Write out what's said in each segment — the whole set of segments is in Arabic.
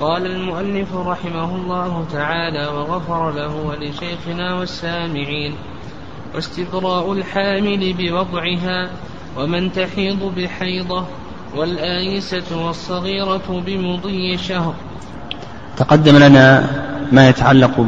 قال المؤلف رحمه الله تعالى وغفر له ولشيخنا والسامعين واستبراء الحامل بوضعها ومن تحيض بحيضة والآيسة والصغيرة بمضي شهر. تقدم لنا ما يتعلق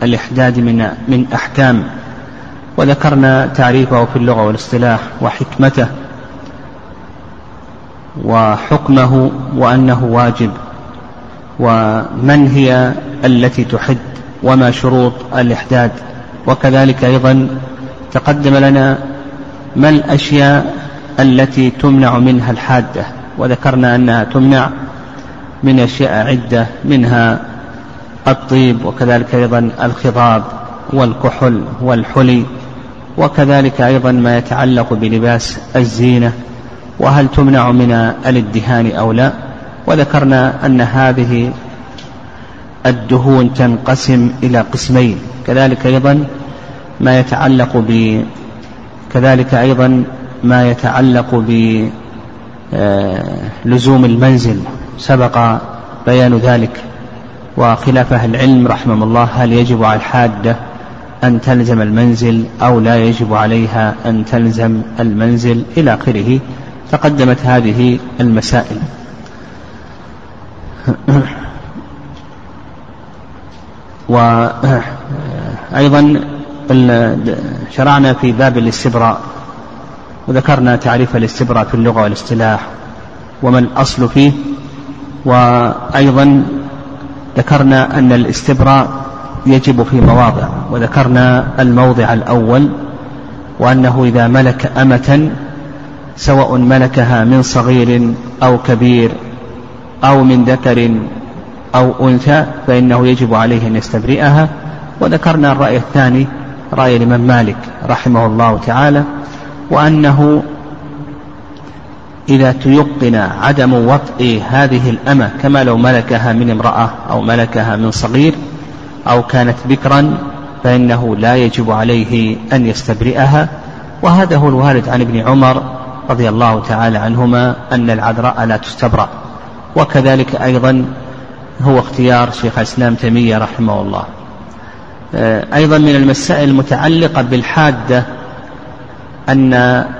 بالإحداد من من أحكام وذكرنا تعريفه في اللغة والاصطلاح وحكمته وحكمه وأنه واجب. ومن هي التي تحد وما شروط الإحداد. وكذلك أيضا تقدم لنا ما الأشياء التي تمنع منها الحادة. وذكرنا أنها تمنع من أشياء عدة منها الطيب وكذلك أيضا الخضاب والكحل والحلي وكذلك أيضا ما يتعلق بلباس الزينة. وهل تمنع من الادهان أو لا؟ وذكرنا أن هذه الدهون تنقسم إلى قسمين كذلك أيضا ما يتعلق ب كذلك أيضا ما يتعلق بلزوم المنزل سبق بيان ذلك وخلاف أهل العلم رحمه الله هل يجب على الحادة أن تلزم المنزل أو لا يجب عليها أن تلزم المنزل إلى آخره تقدمت هذه المسائل. وأيضا شرعنا في باب الاستبراء وذكرنا تعريف الاستبراء في اللغة والاصطلاح وما الأصل فيه وأيضا ذكرنا أن الاستبراء يجب في مواضع وذكرنا الموضع الأول وأنه إذا ملك أمة سواء ملكها من صغير أو كبير أو من ذكر أو أنثى فإنه يجب عليه أن يستبرئها. وذكرنا الرأي الثاني رأي الإمام مالك رحمه الله تعالى وأنه إذا تيقن عدم وطئ هذه الأمة كما لو ملكها من امرأة أو ملكها من صغير أو كانت بكرا فإنه لا يجب عليه أن يستبرئها. وهذا هو الوارد عن ابن عمر رضي الله تعالى عنهما أن العذراء لا تستبرأ. وكذلك أيضا هو اختيار شيخ الإسلام تيمية رحمه الله. أيضا من المسائل المتعلقة بالحادة أن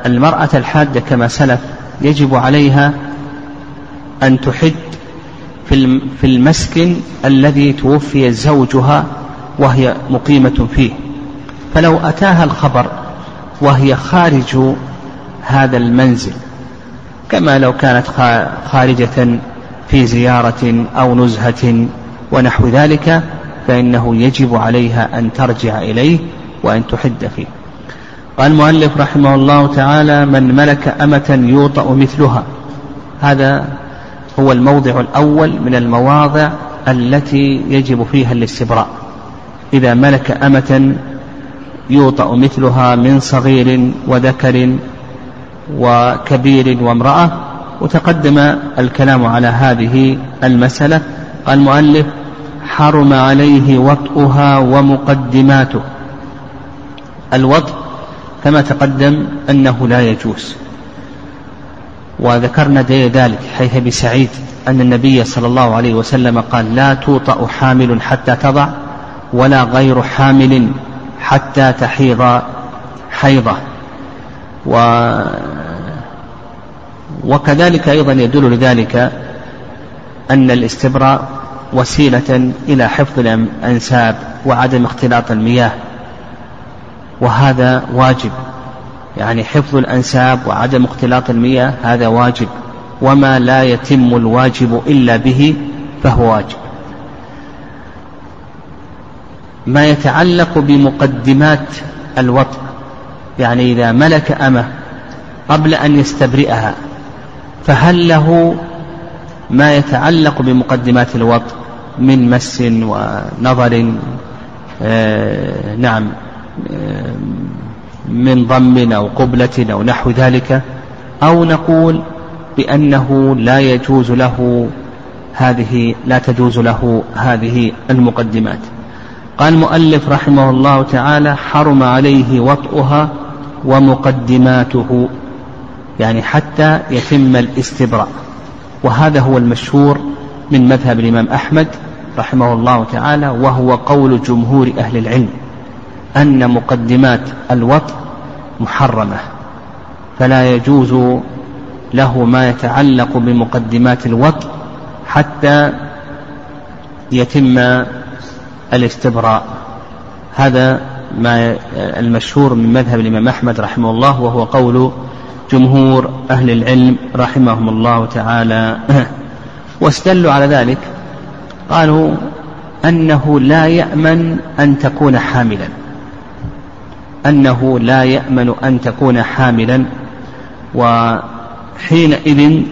المرأة الحادة كما سلف يجب عليها أن تحد في المسكن الذي توفي زوجها وهي مقيمة فيه. فلو أتاها الخبر وهي خارج هذا المنزل كما لو كانت خارجة في زيارة أو نزهة ونحو ذلك فإنه يجب عليها أن ترجع إليه وأن تحد فيه. قال المؤلف رحمه الله تعالى من ملك أمة يوطأ مثلها هذا هو الموضع الأول من المواضع التي يجب فيها الاستبراء. إذا ملك أمة يوطأ مثلها من صغير وذكر وكبير وامرأة وتقدم الكلام على هذه المسألة. قال المؤلف حرم عليه وطئها ومقدماته. الوطء كما تقدم أنه لا يجوز. وذكرنا ذلك حيث بسعيد أن النبي صلى الله عليه وسلم قال لا توطأ حامل حتى تضع ولا غير حامل حتى تحيض حيضة. و وكذلك أيضا يدل لذلك أن الاستبراء وسيلة إلى حفظ الأنساب وعدم اختلاط المياه وهذا واجب. يعني حفظ الأنساب وعدم اختلاط المياه هذا واجب. وما لا يتم الواجب إلا به فهو واجب. ما يتعلق بمقدمات الوطء يعني إذا ملك أمة قبل أن يستبرئها فهل له ما يتعلق بمقدمات الوطء من مس ونظر؟ آه نعم آه من ضم أو قبلة أو نحو ذلك أو نقول بأنه لا يجوز له هذه لا تجوز له هذه المقدمات. قال المؤلف رحمه الله تعالى حرم عليه وطئها ومقدماته. يعني حتى يتم الاستبراء. وهذا هو المشهور من مذهب الإمام أحمد رحمه الله تعالى وهو قول جمهور أهل العلم أن مقدمات الوطء محرمة فلا يجوز له ما يتعلق بمقدمات الوطء حتى يتم الاستبراء. هذا ما المشهور من مذهب الإمام أحمد رحمه الله وهو قول جمهور أهل العلم رحمهم الله تعالى واستدلوا على ذلك قالوا أنه لا يأمن أن تكون حاملا. أنه لا يأمن أن تكون حاملا وحينئذ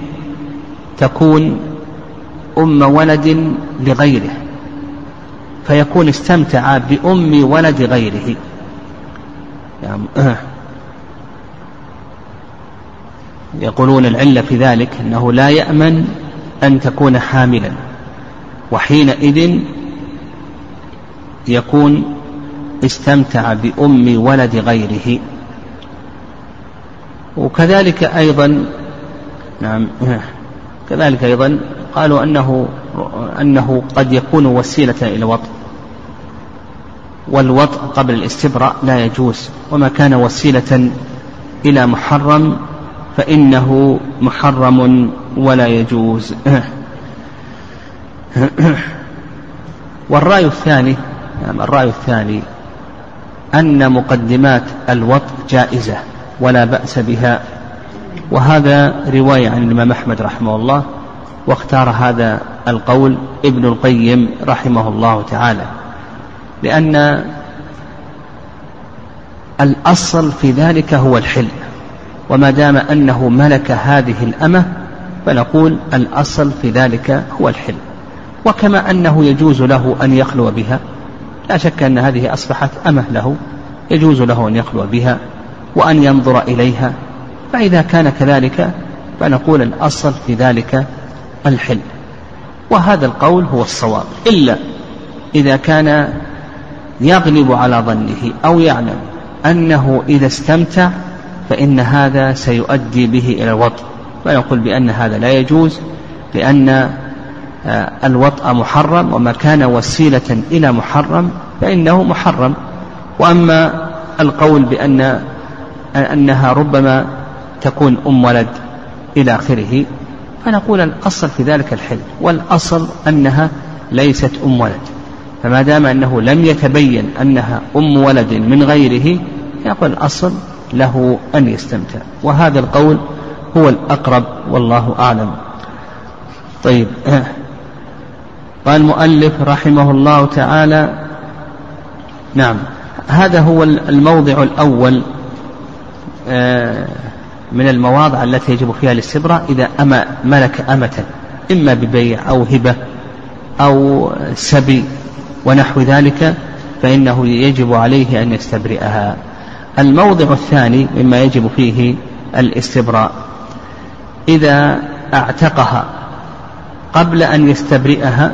تكون أم ولد لغيره فيكون استمتع بأم ولد غيره. يعني يقولون العلة في ذلك أنه لا يأمن أن تكون حاملا وحينئذ يكون استمتع بأم ولد غيره. وكذلك أيضا نعم كذلك أيضا قالوا أنه أنه قد يكون وسيلة إلى الوطء والوطء قبل الاستبراء لا يجوز وما كان وسيلة إلى محرم فإنه محرم ولا يجوز. والرأي الثاني يعني الرأي الثاني أن مقدمات الوطء جائزة ولا بأس بها. وهذا رواية عن الإمام أحمد رحمه الله واختار هذا القول ابن القيم رحمه الله تعالى. لأن الأصل في ذلك هو الحل وما دام أنه ملك هذه الأمة فنقول الأصل في ذلك هو الحل وكما أنه يجوز له أن يخلو بها لا شك أن هذه أصبحت أمة له يجوز له أن يخلو بها وأن ينظر إليها. فإذا كان كذلك فنقول الأصل في ذلك الحل وهذا القول هو الصواب. إلا إذا كان يغلب على ظنه أو يعلم أنه إذا استمتع فإن هذا سيؤدي به إلى الوطء. فيقول بأن هذا لا يجوز لأن آه، الوطأ محرم وما كان وسيلة إلى محرم فإنه محرم. وأما القول بأن أنها ربما تكون أم ولد إلى آخره فنقول الأصل في ذلك الحل. والأصل أنها ليست أم ولد. فما دام أنه لم يتبين أنها أم ولد من غيره يقول الأصل له أن يستمتع. وهذا القول هو الأقرب والله أعلم. طيب. قال المؤلف رحمه الله تعالى نعم. هذا هو الموضع الأول آه، من المواضع التي يجب فيها الاستبراء إذا أما ملك أمة إما ببيع أو هبة أو سبي ونحو ذلك فإنه يجب عليه أن يستبرئها. الموضع الثاني مما يجب فيه الاستبراء. إذا أعتقها قبل أن يستبرئها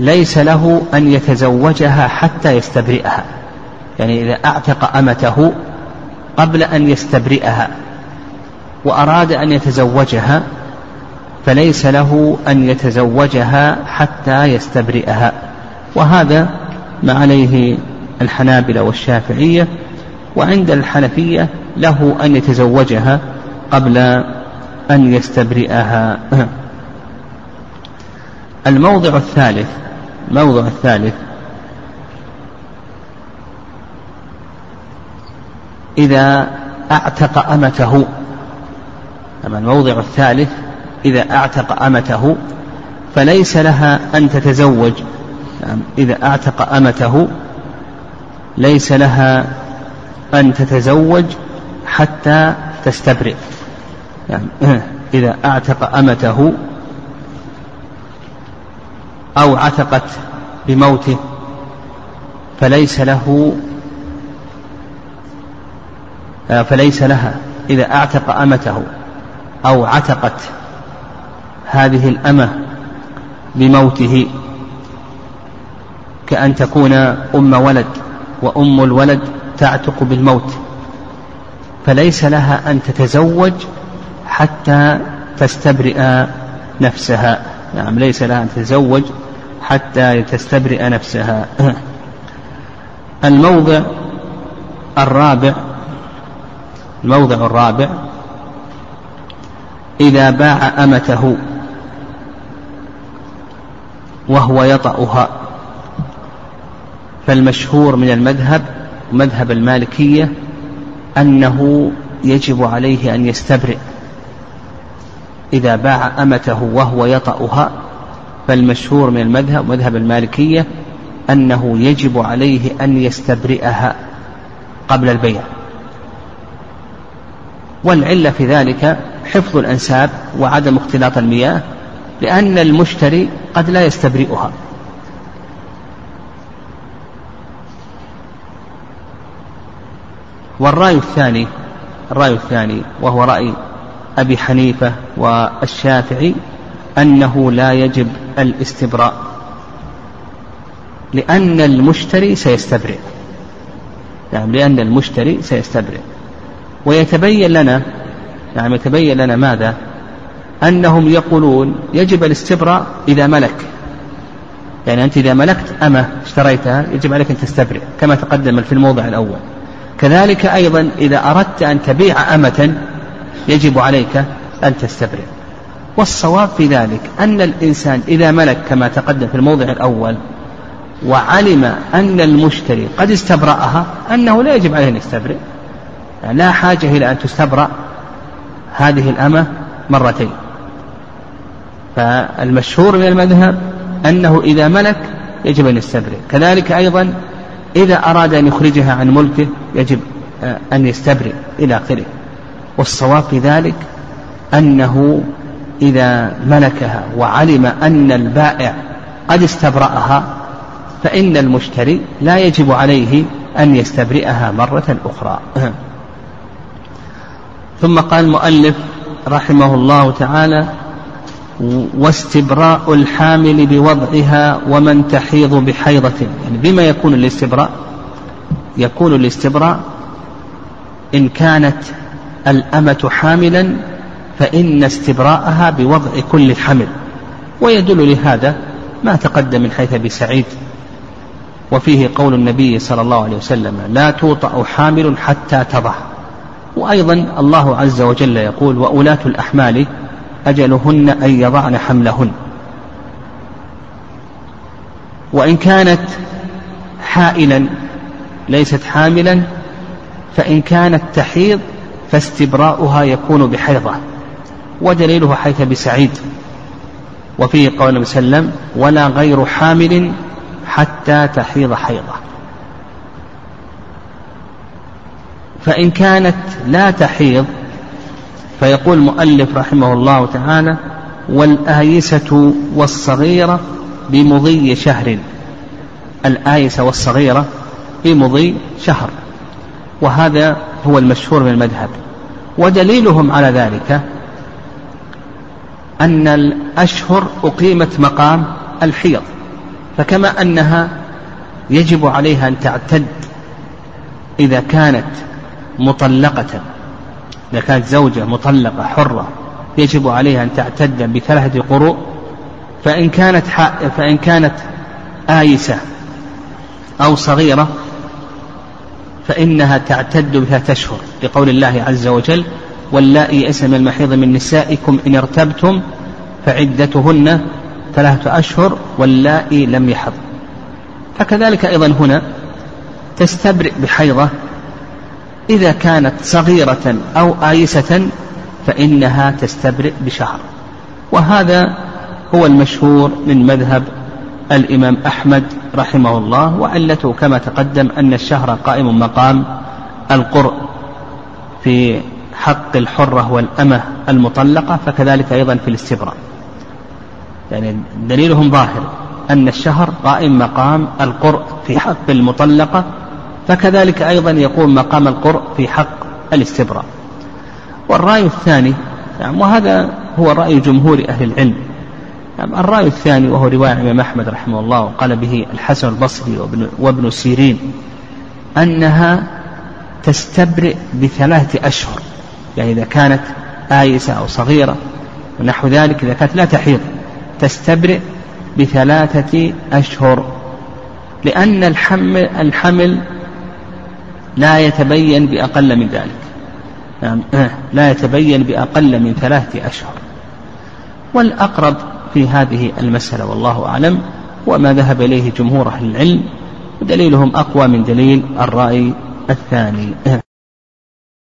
ليس له أن يتزوجها حتى يستبرئها. يعني إذا أعتق أمته قبل أن يستبرئها وأراد أن يتزوجها فليس له أن يتزوجها حتى يستبرئها. وهذا ما عليه الحنابلة والشافعية وعند الحنفية له أن يتزوجها قبل أن يستبرئها. الموضع الثالث الموضع الثالث. إذا أعتق أمته أما الموضع الثالث إذا أعتق أمته فليس لها أن تتزوج. نعم إذا أعتق أمته ليس لها أن تتزوج حتى تستبرئ. يعني إذا أعتق أمته أو عتقت بموته فليس له آه، فليس لها. إذا أعتق أمته أو عتقت هذه الأمة بموته كأن تكون أم ولد وأم الولد تعتق بالموت فليس لها أن تتزوج حتى تستبرئ نفسها. نعم ليس لها أن تتزوج حتى تستبرئ نفسها. الموضع الرابع الموضع الرابع إذا باع أمته وهو يطأها فالمشهور من المذهب مذهب المالكية أنه يجب عليه أن يستبرئ. إذا باع أمته وهو يطأها فالمشهور من المذهب مذهب المالكية أنه يجب عليه أن يستبرئها قبل البيع. والعلة في ذلك حفظ الأنساب وعدم اختلاط المياه لأن المشتري قد لا يستبرئها. والرأي الثاني الرأي الثاني وهو رأي أبي حنيفة والشافعي أنه لا يجب الاستبراء لأن المشتري سيستبرئ. نعم لأن المشتري سيستبرئ. ويتبين لنا نعم يتبين لنا ماذا؟ أنهم يقولون يجب الاستبراء إذا ملك. يعني أنت إذا ملكت أمة اشتريتها يجب عليك أن تستبرئ كما تقدم في الموضع الأول. كذلك أيضا إذا أردت أن تبيع أمة يجب عليك أن تستبرئ. والصواب في ذلك أن الإنسان إذا ملك كما تقدم في الموضع الأول وعلم أن المشتري قد استبرأها أنه لا يجب عليه أن يستبرئ. لا حاجة إلى أن تستبرأ هذه الأمة مرتين. فالمشهور من المذهب أنه إذا ملك يجب أن يستبرئ. كذلك أيضا إذا أراد أن يخرجها عن ملكه يجب آه، أن يستبرئ إلى آخره. والصواب في ذلك أنه إذا ملكها وعلم أن البائع قد استبرأها فإن المشتري لا يجب عليه أن يستبرئها مرة أخرى. ثم قال المؤلف رحمه الله تعالى واستبراء الحامل بوضعها ومن تحيض بحيضة. يعني بما يكون الاستبراء؟ يكون الاستبراء إن كانت الأمة حاملا فإن استبراءها بوضع كل حمل ويدل لهذا ما تقدم من حيث أبي سعيد. وفيه قول النبي صلى الله عليه وسلم لا توطأ حامل حتى تضع. وأيضا الله عز وجل يقول وأولاة الأحمال أجلهن أن يضعن حملهن. وإن كانت حائلا ليست حاملا فإن كانت تحيض فاستبراؤها يكون بحيضة. ودليله حيث بسعيد وفيه قول النبي صلى الله عليه وسلم ولا غير حامل حتى تحيض حيضة. فإن كانت لا تحيض فيقول المؤلف رحمه الله تعالى والآيسة والصغيرة بمضي شهر. الآيسة والصغيرة بمضي شهر. وهذا هو المشهور من المذهب. ودليلهم على ذلك أن الأشهر أقيمت مقام الحيض. فكما أنها يجب عليها أن تعتد إذا كانت مطلقة. إذا كانت زوجة مطلقة حرة يجب عليها أن تعتد بثلاثة قروء فإن كانت فإن كانت آيسة أو صغيرة فإنها تعتد بثلاثة أشهر. لقول الله عز وجل واللائي يئسن من المحيض من نسائكم إن ارتبتم فعدتهن ثلاثة أشهر واللائي لم يحض. فكذلك أيضا هنا تستبرئ بحيضة إذا كانت صغيرة أو آيسة فإنها تستبرئ بشهر. وهذا هو المشهور من مذهب الإمام أحمد رحمه الله وعلته كما تقدم أن الشهر قائم مقام القرء في حق الحرة والأمة المطلقة فكذلك أيضا في الاستبراء. يعني دليلهم ظاهر أن الشهر قائم مقام القرء في حق المطلقة فكذلك أيضا يقوم مقام القرء في حق الاستبراء. والرأي الثاني يعني وهذا هو رأي جمهور أهل العلم. يعني الرأي الثاني وهو رواية الإمام أحمد رحمه الله وقال به الحسن البصري وابن, وابن سيرين أنها تستبرئ بثلاثة أشهر. يعني إذا كانت آيسة أو صغيرة ونحو ذلك إذا كانت لا تحيض تستبرئ بثلاثة أشهر. لأن الحمل, الحمل لا يتبين بأقل من ذلك. نعم. لا يتبين بأقل من ثلاثة أشهر. والأقرب في هذه المسألة والله أعلم وما ذهب إليه جمهور أهل العلم ودليلهم أقوى من دليل الرأي الثاني.